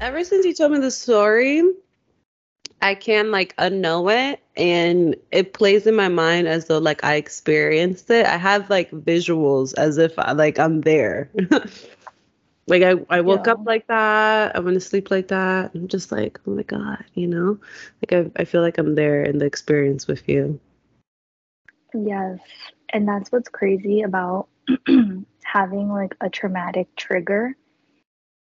Ever since you told me the story, I can like unknow it and it plays in my mind as though like I experienced it. I have like visuals as if I, like I'm there. like I, I woke yeah. up like that. I went to sleep like that. I'm just like, oh my God, you know? Like I, I feel like I'm there in the experience with you. Yes. And that's what's crazy about having like a traumatic trigger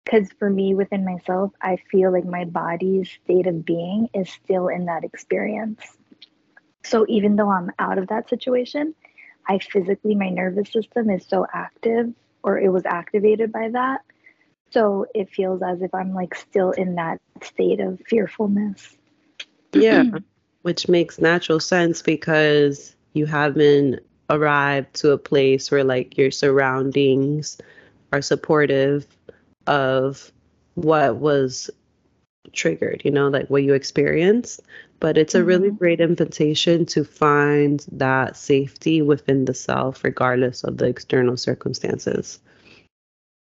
because for me within myself i feel like my body's state of being is still in that experience. So even though i'm out of that situation i physically my nervous system is so active or it was activated by that. So it feels as if i'm like still in that state of fearfulness. Yeah. Mm-hmm. Which makes natural sense because you haven't arrived to a place where like your surroundings are supportive of what was triggered, you know, like what you experienced. But it's mm-hmm. a really mm-hmm. great invitation to find that safety within the self, regardless of the external circumstances.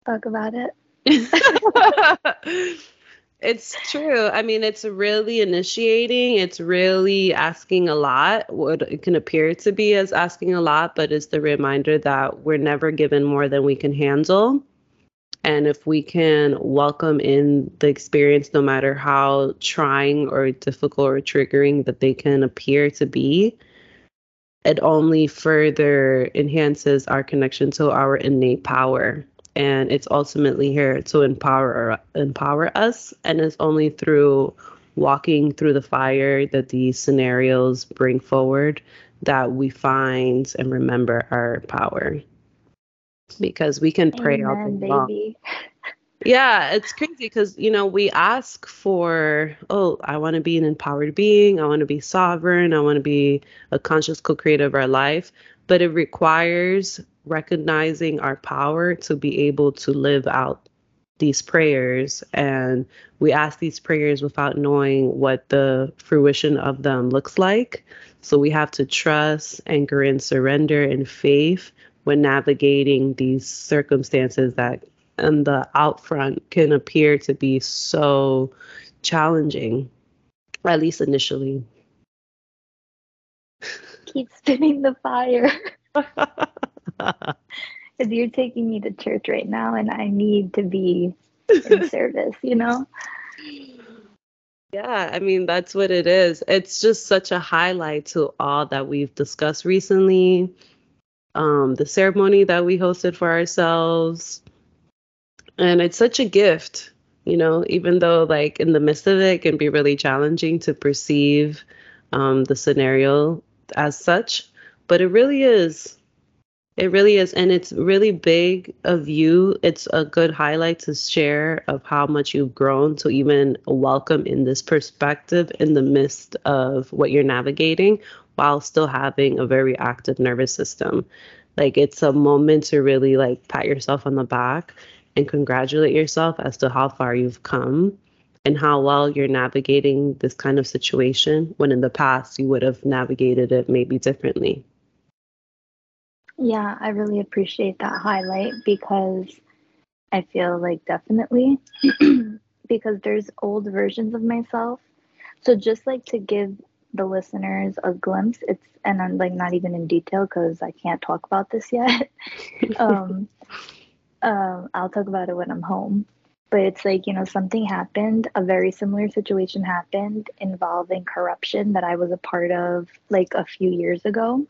Talk about it. it's true. I mean, it's really initiating. It's really asking a lot. What it can appear to be as asking a lot, but it's the reminder that we're never given more than we can handle and if we can welcome in the experience, no matter how trying or difficult or triggering that they can appear to be, it only further enhances our connection to our innate power. And it's ultimately here to empower empower us. And it's only through walking through the fire that these scenarios bring forward that we find and remember our power because we can pray Amen, all day long. Yeah, it's crazy because you know we ask for, oh, I want to be an empowered being, I want to be sovereign, I want to be a conscious co-creator of our life, but it requires recognizing our power to be able to live out these prayers and we ask these prayers without knowing what the fruition of them looks like so we have to trust anchor and surrender and faith when navigating these circumstances that in the out front can appear to be so challenging, at least initially. Keep spinning the fire. Because you're taking me to church right now, and I need to be in service, you know? Yeah, I mean, that's what it is. It's just such a highlight to all that we've discussed recently um, the ceremony that we hosted for ourselves. And it's such a gift, you know, even though, like, in the midst of it, it can be really challenging to perceive um, the scenario as such. But it really is. It really is. And it's really big of you. It's a good highlight to share of how much you've grown to even welcome in this perspective in the midst of what you're navigating while still having a very active nervous system. Like it's a moment to really like pat yourself on the back and congratulate yourself as to how far you've come and how well you're navigating this kind of situation when in the past you would have navigated it maybe differently. Yeah, I really appreciate that highlight because I feel like definitely because there's old versions of myself. So just like to give the listeners a glimpse. It's and I'm like not even in detail because I can't talk about this yet. um, uh, I'll talk about it when I'm home. But it's like you know something happened. A very similar situation happened involving corruption that I was a part of like a few years ago.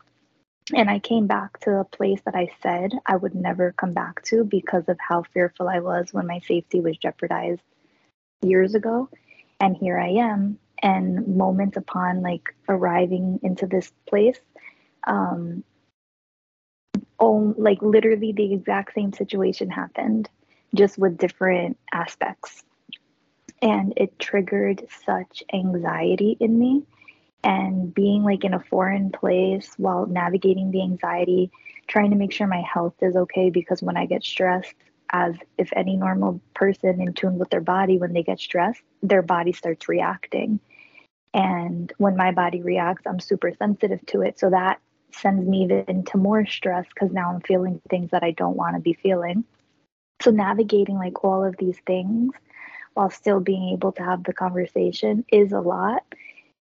And I came back to a place that I said I would never come back to because of how fearful I was when my safety was jeopardized years ago. And here I am and moments upon like arriving into this place um oh like literally the exact same situation happened just with different aspects. And it triggered such anxiety in me. And being like in a foreign place while navigating the anxiety, trying to make sure my health is okay because when I get stressed, as if any normal person in tune with their body, when they get stressed, their body starts reacting. And when my body reacts, I'm super sensitive to it. So that sends me into more stress because now I'm feeling things that I don't want to be feeling. So navigating like all of these things while still being able to have the conversation is a lot.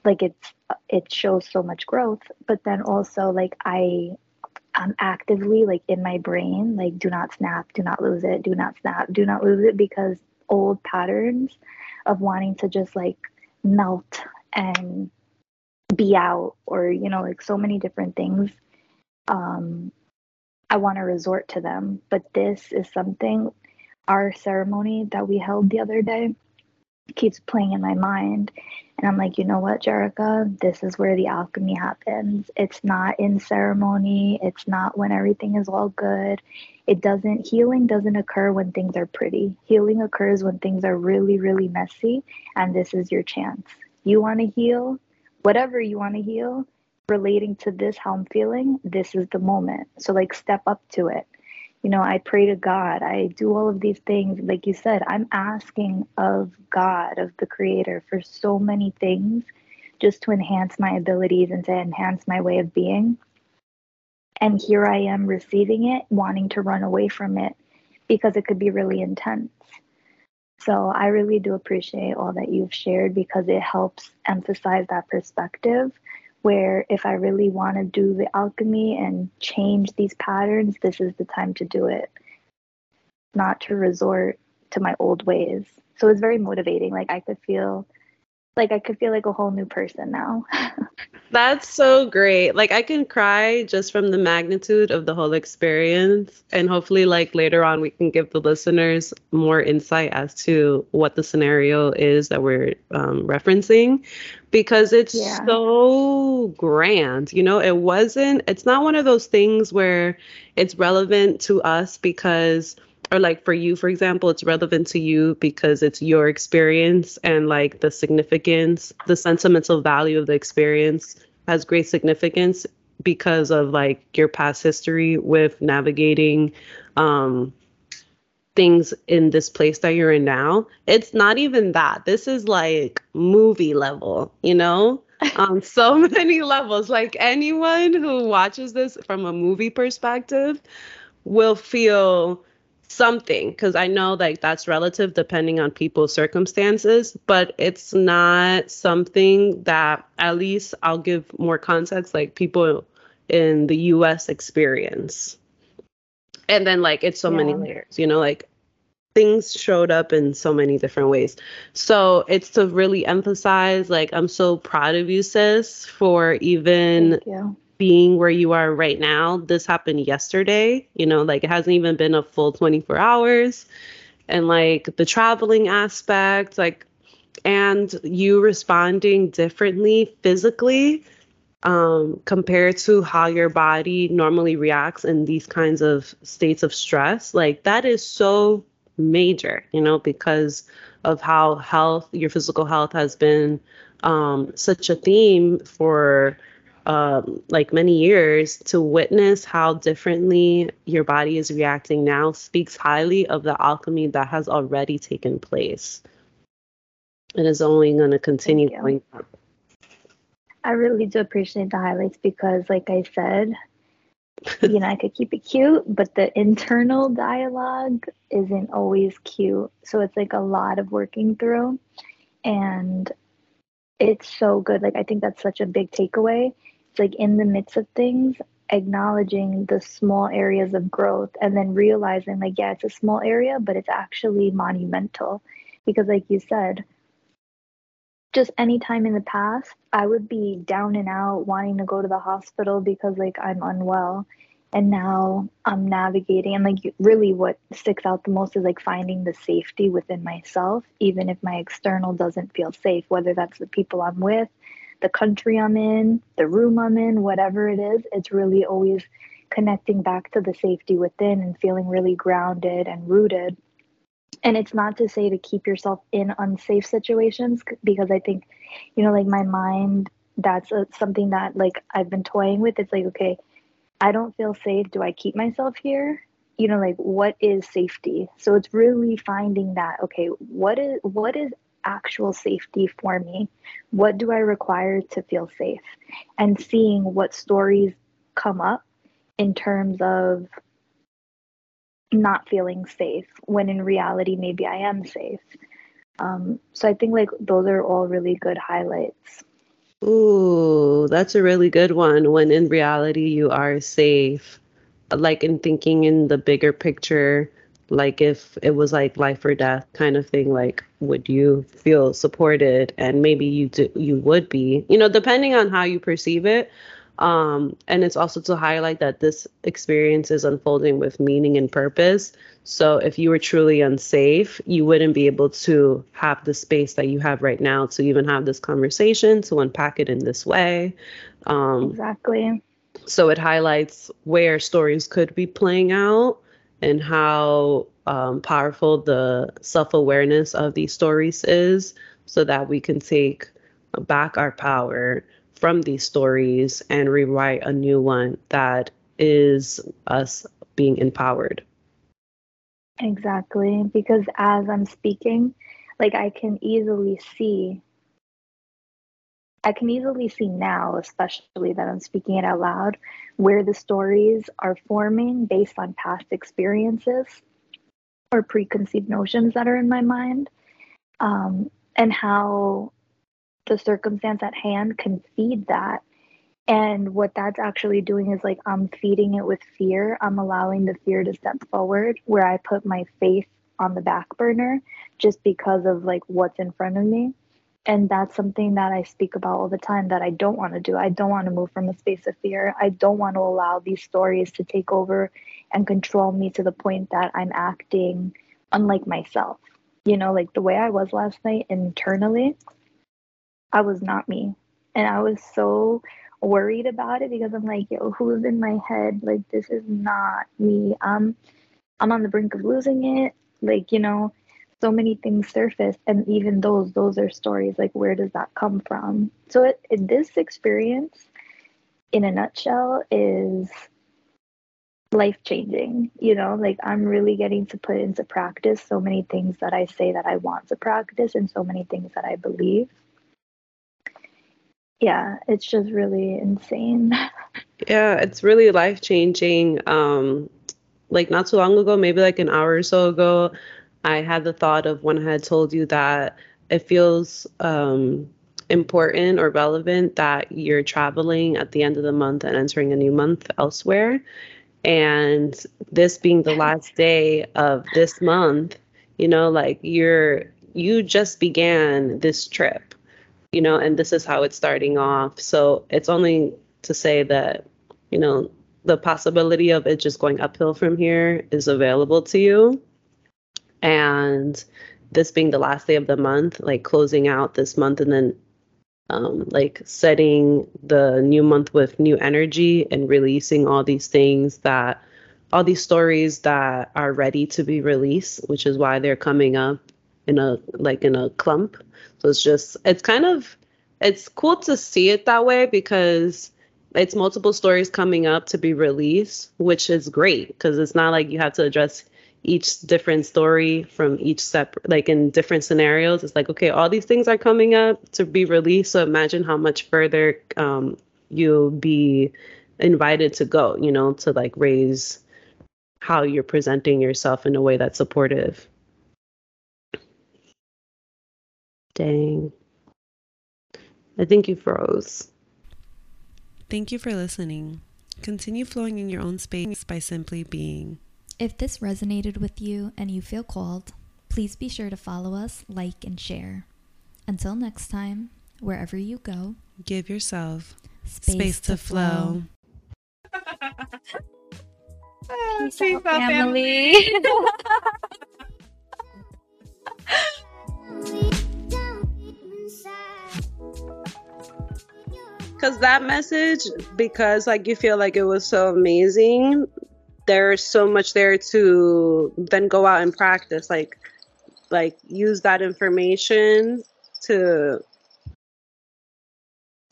Like it's it shows so much growth, but then also like I I'm actively like in my brain like do not snap, do not lose it, do not snap, do not lose it because old patterns of wanting to just like melt and be out or you know like so many different things um i want to resort to them. But this is something our ceremony that we held the other day keeps playing in my mind. And i'm like you know what jerika? This is where the alchemy happens. It's not in ceremony. It's not when everything is all good. It doesn't healing doesn't occur when things are pretty. Healing occurs when things are really really messy and this is your chance. You want to heal? Whatever you want to heal relating to this, how I'm feeling, this is the moment. So, like, step up to it. You know, I pray to God. I do all of these things. Like you said, I'm asking of God, of the Creator, for so many things just to enhance my abilities and to enhance my way of being. And here I am receiving it, wanting to run away from it because it could be really intense. So I really do appreciate all that you've shared because it helps emphasize that perspective where if I really want to do the alchemy and change these patterns, this is the time to do it, not to resort to my old ways. So it's very motivating. Like I could feel like I could feel like a whole new person now. That's so great. Like I can cry just from the magnitude of the whole experience and hopefully like later on we can give the listeners more insight as to what the scenario is that we're um, referencing because it's yeah. so grand. You know, it wasn't it's not one of those things where it's relevant to us because or like for you for example it's relevant to you because it's your experience and like the significance the sentimental value of the experience has great significance because of like your past history with navigating um things in this place that you're in now. It's not even that. This is like movie level you know? On so many levels. Like anyone who watches this from a movie perspective will feel something because I know like that's relative depending on people's circumstances, but it's not something that at least I'll give more context like people in the US experience. And then like it's so yeah. many layers, you know, like things showed up in so many different ways. So it's to really emphasize like I'm so proud of you sis for even being where you are right now. This happened yesterday, you know, like it hasn't even been a full 24 hours. And like the traveling aspect, like, and you responding differently physically um, compared to how your body normally reacts in these kinds of states of stress, like that is so major, you know, because of how health, your physical health has been um, such a theme for um, like many years to witness how differently your body is reacting now speaks highly of the alchemy that has already taken place. It is only going to continue going up. I really do appreciate the highlights because, like I said, you know, I could keep it cute, but the internal dialogue isn't always cute. So it's like a lot of working through. And it's so good. Like, I think that's such a big takeaway like in the midst of things acknowledging the small areas of growth and then realizing like yeah it's a small area but it's actually monumental. Because like you said just any time in the past i would be down and out wanting to go to the hospital because like i'm unwell. And now i'm navigating and like really what sticks out the most is like finding the safety within myself even if my external doesn't feel safe whether that's the people i'm with the country I'm in, the room I'm in, whatever it is, it's really always connecting back to the safety within and feeling really grounded and rooted. and it's not to say to keep yourself in unsafe situations because I think, you know, like my mind, that's a, something that like I've been toying with. It's like, okay, I don't feel safe. Do I keep myself here? You know, like what is safety? So it's really finding that, okay, what is what is actual safety for me? What do I require to feel safe? And seeing what stories come up in terms of not feeling safe when in reality maybe I am safe. Um, so I think like those are all really good highlights. Ooh, that's a really good one. When in reality you are safe, like in thinking in the bigger picture, like if it was like life or death kind of thing, like would you feel supported? And maybe you do, you would be, you know, depending on how you perceive it. Um, and it's also to highlight that this experience is unfolding with meaning and purpose. So if you were truly unsafe, you wouldn't be able to have the space that you have right now to even have this conversation, to unpack it in this way. Um, exactly. So it highlights where stories could be playing out and how um, powerful the self awareness of these stories is so that we can take back our power from these stories and rewrite a new one that is us being empowered. Exactly. Because as I'm speaking, like I can easily see, I can easily see now, especially that I'm speaking it out loud, where the stories are forming based on past experiences or preconceived notions that are in my mind. Um, and how the circumstance at hand can feed that. And what that's actually doing is like I'm feeding it with fear. I'm allowing the fear to step forward where I put my faith on the back burner just because of like what's in front of me. And that's something that I speak about all the time that I don't want to do. I don't want to move from a space of fear. I don't want to allow these stories to take over and control me to the point that I'm acting unlike myself. You know, like the way I was last night internally, I was not me. And I was so worried about it because I'm like, yo, who's in my head? Like this is not me. I'm I'm on the brink of losing it. Like, you know, so many things surface and even those those are stories like where does that come from? So it, it this experience in a nutshell is life changing you know like i'm really getting to put into practice so many things that i say that i want to practice and so many things that i believe yeah, it's just really insane. yeah, it's really life changing. Um, like not too long ago, maybe like an hour or so ago, I had the thought of when I had told you that it feels um, important or relevant that you're traveling at the end of the month and entering a new month elsewhere. And this being the last day of this month, you know, like you're you just began this trip you know, and this is how it's starting off. So it's only to say that, you know, the possibility of it just going uphill from here is available to you. And this being the last day of the month, like closing out this month and then um, like setting the new month with new energy and releasing all these things that all these stories that are ready to be released, which is why they're coming up in a like in a clump. So it's just it's kind of it's cool to see it that way because it's multiple stories coming up to be released, which is great because it's not like you have to address each different story from each step like in different scenarios it's like okay all these things are coming up to be released so imagine how much further um, you'll be invited to go you know to like raise how you're presenting yourself in a way that's supportive Dang. I think you froze. Thank you for listening. Continue flowing in your own space by simply being. If this resonated with you and you feel called, please be sure to follow us, like, and share. Until next time, wherever you go, give yourself space, space to, to, flow. flow. Peace out, family. because that message because like you feel like it was so amazing there's so much there to then go out and practice like like use that information to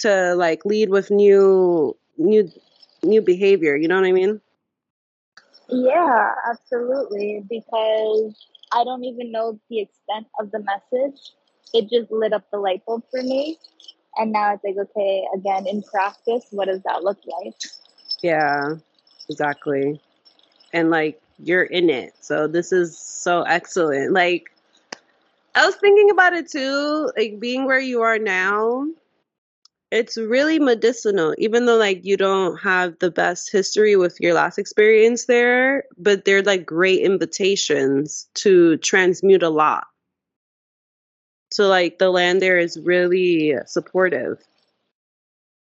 to like lead with new new new behavior you know what i mean Yeah, absolutely. Because I don't even know the extent of the message. It just lit up the light bulb for me. And now it's like, okay, again, in practice, what does that look like? yeah exactly and like you're in it. So this is so excellent. Like i was thinking about it too like being where you are now it's really medicinal even though like you don't have the best history with your last experience there but they're like great invitations to transmute a lot. So like the land there is really supportive.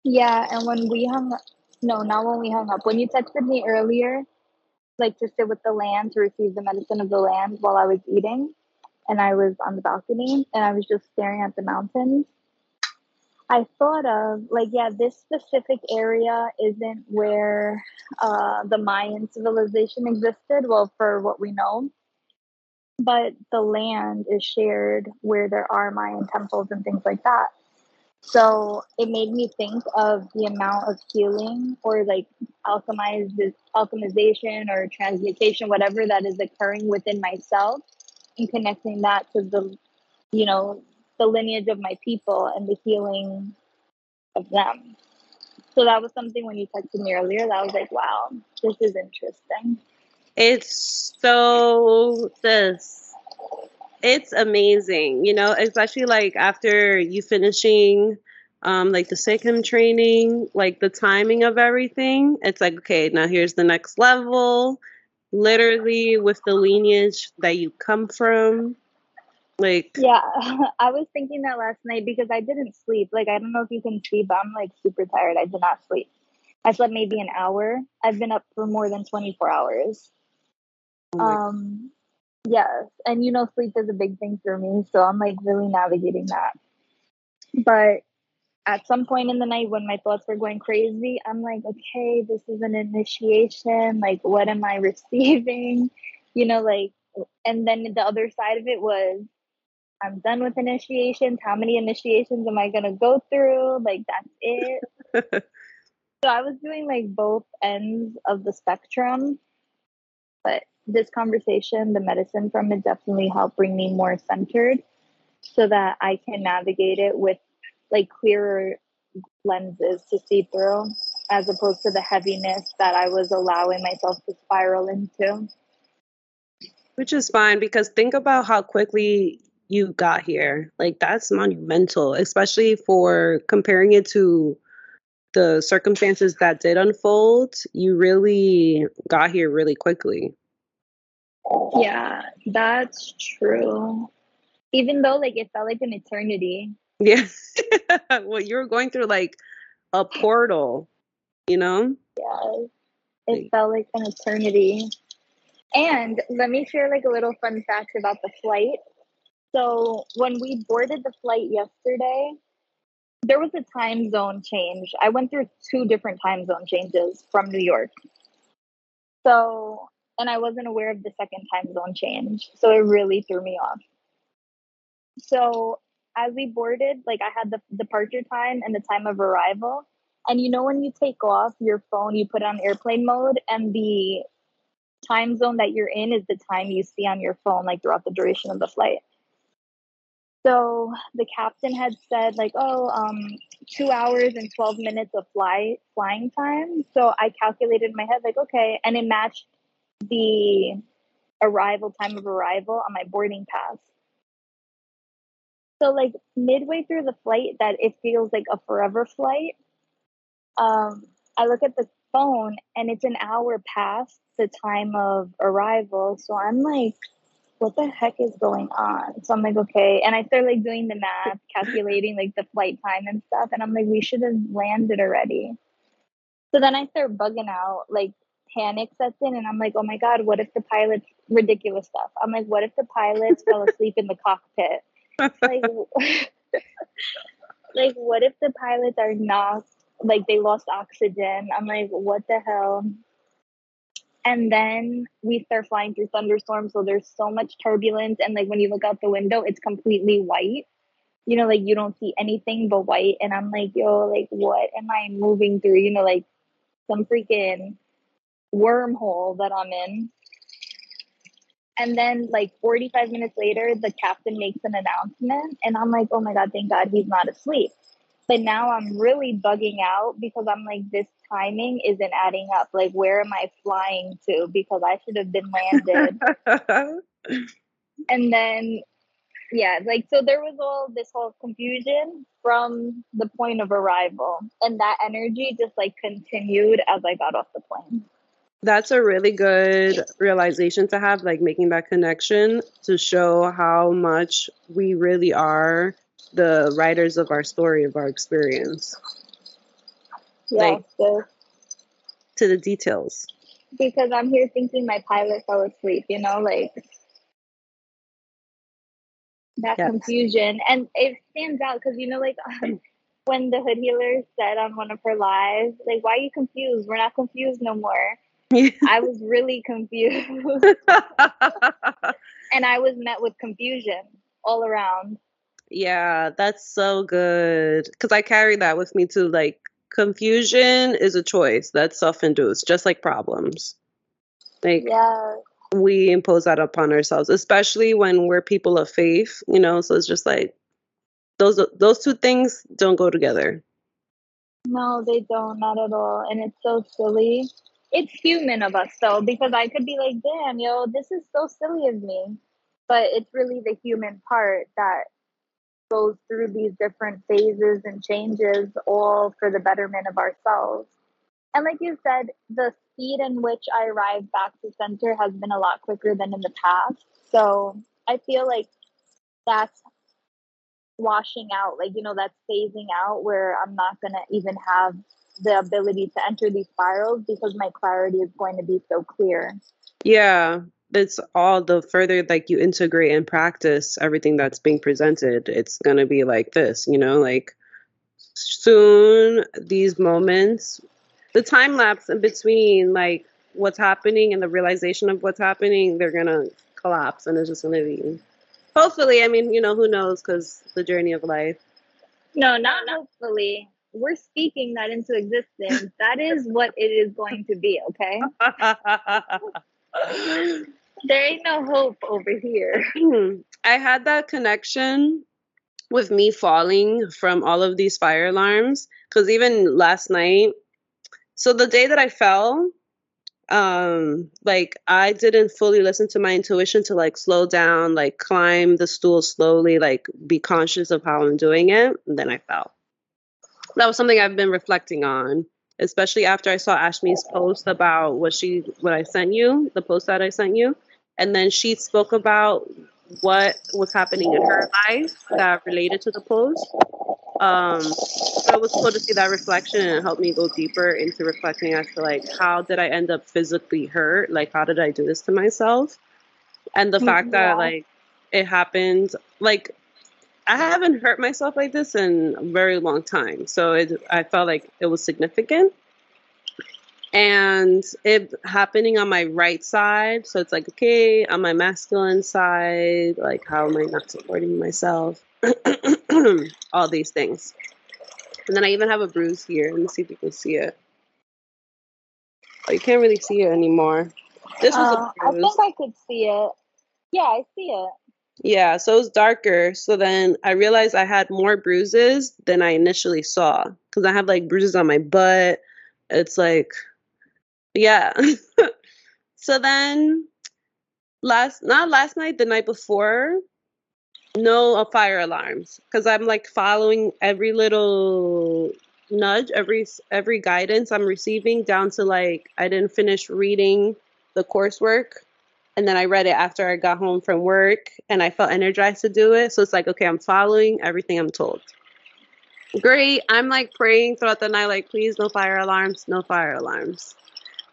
Yeah, and when we hung up, no, not when we hung up. When you texted me earlier, like to sit with the land to receive the medicine of the land while I was eating, and I was on the balcony and I was just staring at the mountains. I thought of like, yeah, this specific area isn't where uh, the Mayan civilization existed. Well, for what we know, but the land is shared where there are Mayan temples and things like that. So it made me think of the amount of healing or like alchemized alchemization or transmutation, whatever that is occurring within myself, and connecting that to the, you know, the lineage of my people and the healing of them. So that was something when you texted me earlier that I was like, wow, this is interesting. it's so this it's amazing you know especially like after you finishing um like the Seichim training like the timing of everything it's like okay now here's the next level literally with the lineage that you come from like Yeah, I was thinking that last night because I didn't sleep. Like, I don't know if you can see, but I'm like super tired. I did not sleep. I slept maybe an hour. I've been up for more than 24 hours. oh Um, yes, and you know, sleep is a big thing for me, so I'm like really navigating that. But at some point in the night when my thoughts were going crazy, I'm like, okay, this is an initiation. Like, what am I receiving? You know, like, and then the other side of it was, I'm done with initiations. How many initiations am I going to go through? Like, that's it. So I was doing like both ends of the spectrum, but this conversation, the medicine from it definitely helped bring me more centered so that I can navigate it with like clearer lenses to see through as opposed to the heaviness that I was allowing myself to spiral into. which is fine because think about how quickly you got here. Like that's monumental especially for comparing it to the circumstances that did unfold. You really got here really quickly Yeah, that's true. Even though like it felt like an eternity. yeah well you were going through like a portal you know Yeah, it felt like an eternity. And let me share like a little fun fact about the flight. So when we boarded the flight yesterday, there was a time zone change. I went through two different time zone changes from New York. So, and I wasn't aware of the second time zone change. So it really threw me off. So as we boarded, like I had the departure time and the time of arrival. And you know, when you take off your phone, you put on airplane mode, and the time zone that you're in is the time you see on your phone, like throughout the duration of the flight. So the captain had said, like, oh, um, two hours and 12 minutes of fly flying time. So I calculated in my head, like, okay, and it matched the arrival time of arrival on my boarding pass. So like midway through the flight, that it feels like a forever flight. Um, I look at the phone and it's an hour past the time of arrival. So I'm like, what the heck is going on? So I'm like, okay. And I start like doing the math, calculating like the flight time and stuff. And I'm like, we should have landed already. So then I start bugging out, like panic sets in, and I'm like, oh my God, what if the pilots, ridiculous stuff. I'm like, what if the pilots fell asleep in the cockpit? Like, like, what if the pilots are not, like, they lost oxygen? I'm like, what the hell? and then we start flying through thunderstorms so there's so much turbulence and like when you look out the window it's completely white you know like you don't see anything but white and i'm like yo like what am i moving through you know like some freaking wormhole that i'm in and then like 45 minutes later the captain makes an announcement and i'm like oh my god thank god he's not asleep but now i'm really bugging out because i'm like this timing isn't adding up. Like, where am I flying to? Because I should have been landed. and then, yeah, like, so there was all this whole confusion from the point of arrival. And that energy just like continued as I got off the plane. That's a really good realization to have, like making that connection to show how much we really are the writers of our story, of our experience. Yes, like, to the details. Because I'm here thinking my pilot fell asleep, you know, like that yes. confusion. And it stands out because, you know, like um, when the hood healer said on one of her lives, like, why are you confused? We're not confused no more. I was really confused. and I was met with confusion all around. Yeah, that's so good. Because I carry that with me too. Like, confusion is a choice that's self-induced just like problems like yeah. we impose that upon ourselves especially when we're people of faith you know so it's just like those those two things don't go together no they don't not at all and it's so silly it's human of us though because i could be like damn yo this is so silly of me but it's really the human part that goes through these different phases and changes all for the betterment of ourselves. And like you said, the speed in which I arrive back to center has been a lot quicker than in the past. So I feel like that's washing out, like, you know, that's phasing out where I'm not going to even have the ability to enter these spirals because my clarity is going to be so clear. Yeah it's all the further like you integrate and practice everything that's being presented it's going to be like this you know like soon these moments the time lapse in between like what's happening and the realization of what's happening they're going to collapse and it's just going to be hopefully i mean you know who knows because the journey of life no not hopefully we're speaking that into existence. That is what it is going to be okay? There ain't no hope over here. I had that connection with me falling from all of these fire alarms because even last night, so the day that I fell, um like i didn't fully listen to my intuition to like slow down like climb the stool slowly like be conscious of how i'm doing it and then i fell that was something i've been reflecting on especially after i saw ashmi's post about what she what i sent you the post that i sent you and then she spoke about what was happening in her life that related to the post. Um, so it was cool to see that reflection and it helped me go deeper into reflecting as to like how did I end up physically hurt? Like how did I do this to myself? And the fact that like it happened like I haven't hurt myself like this in a very long time. So it I felt like it was significant. And it happening on my right side so it's like okay on my masculine side like how am i not supporting myself? All these things. And then i even have a bruise here. Let me see if you can see it. Oh you can't really see it anymore. This was uh, i think i could see it. Yeah i see it yeah so it's darker. So then i realized i had more bruises than i initially saw because i have like bruises on my butt. It's like yeah. so then last not last night, the night before, no uh, fire alarms because I'm like following every little nudge, every every guidance I'm receiving down to like I didn't finish reading the coursework and then I read it after I got home from work and I felt energized to do it. So it's like, okay, I'm following everything I'm told. Great. I'm like praying throughout the night, like, please, no fire alarms, no fire alarms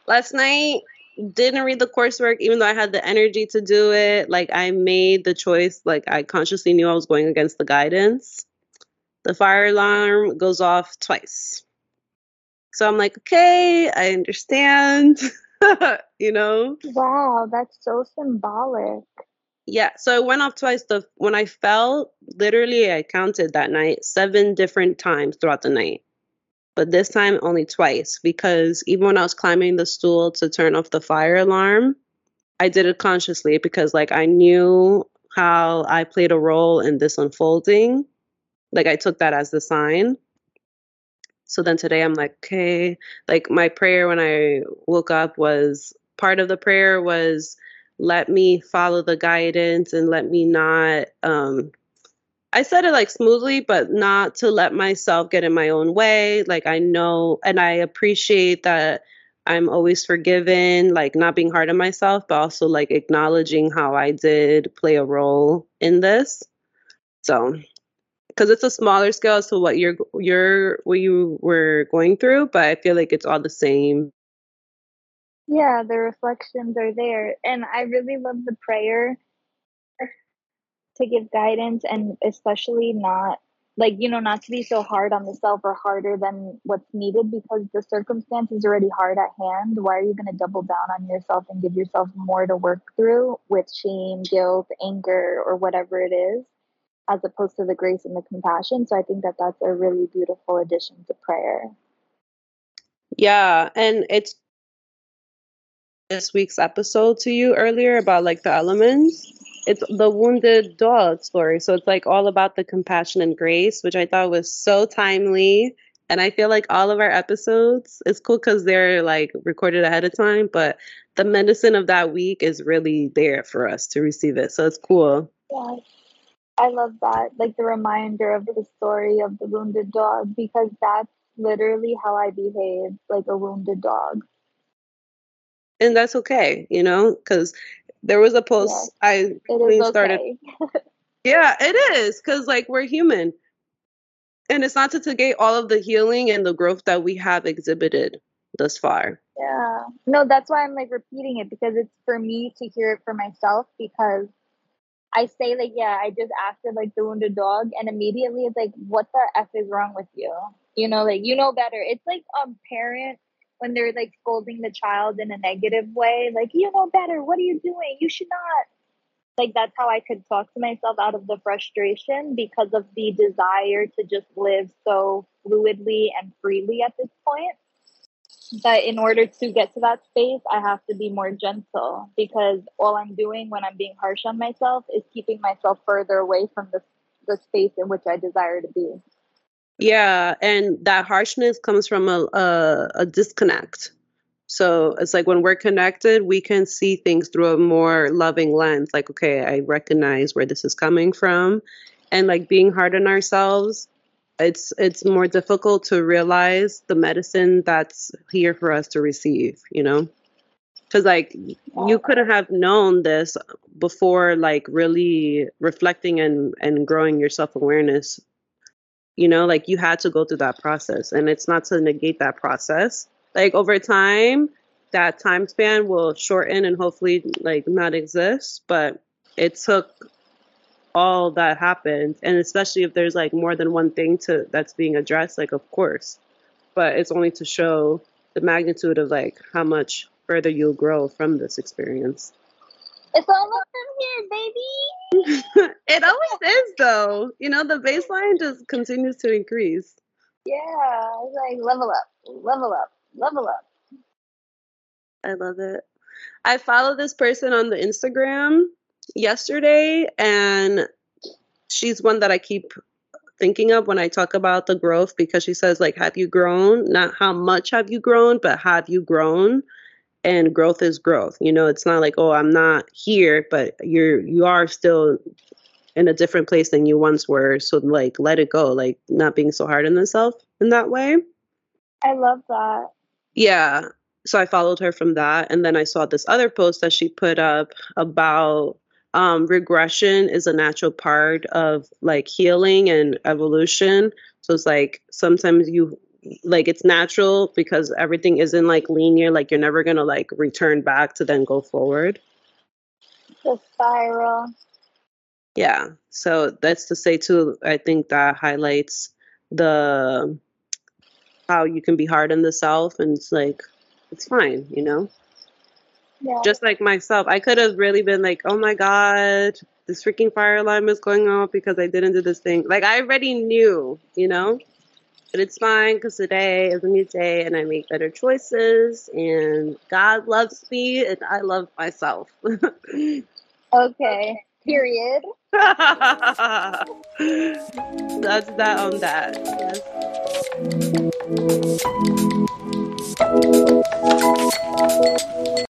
last night didn't read the coursework even though i had the energy to do it like i made the choice like i consciously knew i was going against the guidance the fire alarm goes off twice so i'm like okay i understand you know? Wow, that's so symbolic. Yeah, so I went off twice. The when I fell, literally I counted that night seven different times throughout the night. But this time only twice because even when I was climbing the stool to turn off the fire alarm, I did it consciously because like I knew how I played a role in this unfolding. Like I took that as the sign. So then today I'm like, okay, like my prayer when I woke up was part of the prayer was let me follow the guidance and let me not um I said it like smoothly, but not to let myself get in my own way. Like I know and I appreciate that I'm always forgiven, like not being hard on myself, but also like acknowledging how I did play a role in this. So, because it's a smaller scale as to what you're you're what you were going through, but I feel like it's all the same. Yeah, the reflections are there, and I really love the prayer to give guidance, and especially not like you know not to be so hard on the self or harder than what's needed because the circumstance is already hard at hand why are you going to double down on yourself and give yourself more to work through with shame guilt anger or whatever it is as opposed to the grace and the compassion so i think that that's a really beautiful addition to prayer yeah and it's this week's episode to you earlier about like the elements it's the wounded dog story. So it's like all about the compassion and grace, which I thought was so timely. And I feel like all of our episodes, it's cool because they're like recorded ahead of time, but the medicine of that week is really there for us to receive it. So it's cool. Yeah. I love that. Like the reminder of the story of the wounded dog, because that's literally how I behave like a wounded dog. And that's okay, you know, because there was a post yes, I okay. started. yeah, it is because like we're human, and it's not to negate all of the healing and the growth that we have exhibited thus far. Yeah, no, that's why I'm like repeating it because it's for me to hear it for myself because I say like, yeah, I just acted like the wounded dog, and immediately it's like, what the f is wrong with you? You know, like you know better. It's like a parent when they're like scolding the child in a negative way, like, you know better, what are you doing? You should not. Like, that's how I could talk to myself out of the frustration because of the desire to just live so fluidly and freely at this point. But in order to get to that space, I have to be more gentle because all I'm doing when I'm being harsh on myself is keeping myself further away from the, the space in which I desire to be. Yeah, and that harshness comes from a, a, a disconnect. So it's like when we're connected, we can see things through a more loving lens. Like, okay, I recognize where this is coming from, and like being hard on ourselves, it's it's more difficult to realize the medicine that's here for us to receive. You know, because like you couldn't have known this before, like really reflecting and and growing your self awareness you know like you had to go through that process and it's not to negate that process. Like over time that time span will shorten and hopefully like not exist but it took all that happened and especially if there's like more than one thing to that's being addressed like of course but it's only to show the magnitude of like how much further you'll grow from this experience it's all up from here, baby. it always is, though. You know, the baseline just continues to increase. Yeah, it's like level up, level up, level up. I love it. I follow this person on the Instagram yesterday, and she's one that I keep thinking of when I talk about the growth because she says, like, have you grown? Not how much have you grown, but have you grown? and growth is growth. You know it's not like oh i'm not here but you're you are still in a different place than you once were. So like let it go like not being so hard on yourself in that way. I love that. Yeah. So i followed her from that and then i saw this other post that she put up about um, regression is a natural part of like healing and evolution. So it's like sometimes you like it's natural because everything isn't like linear like you're never gonna like return back to then go forward. The spiral. Yeah. So that's to say too i think that highlights the how you can be hard on the self and it's like it's fine you know just like myself, I could have really been like, oh my God, this freaking fire alarm is going off because I didn't do this thing. Like, I already knew, you know? But it's fine because today is a new day and I make better choices, and God loves me and I love myself. okay, period. That's that on that. Yes.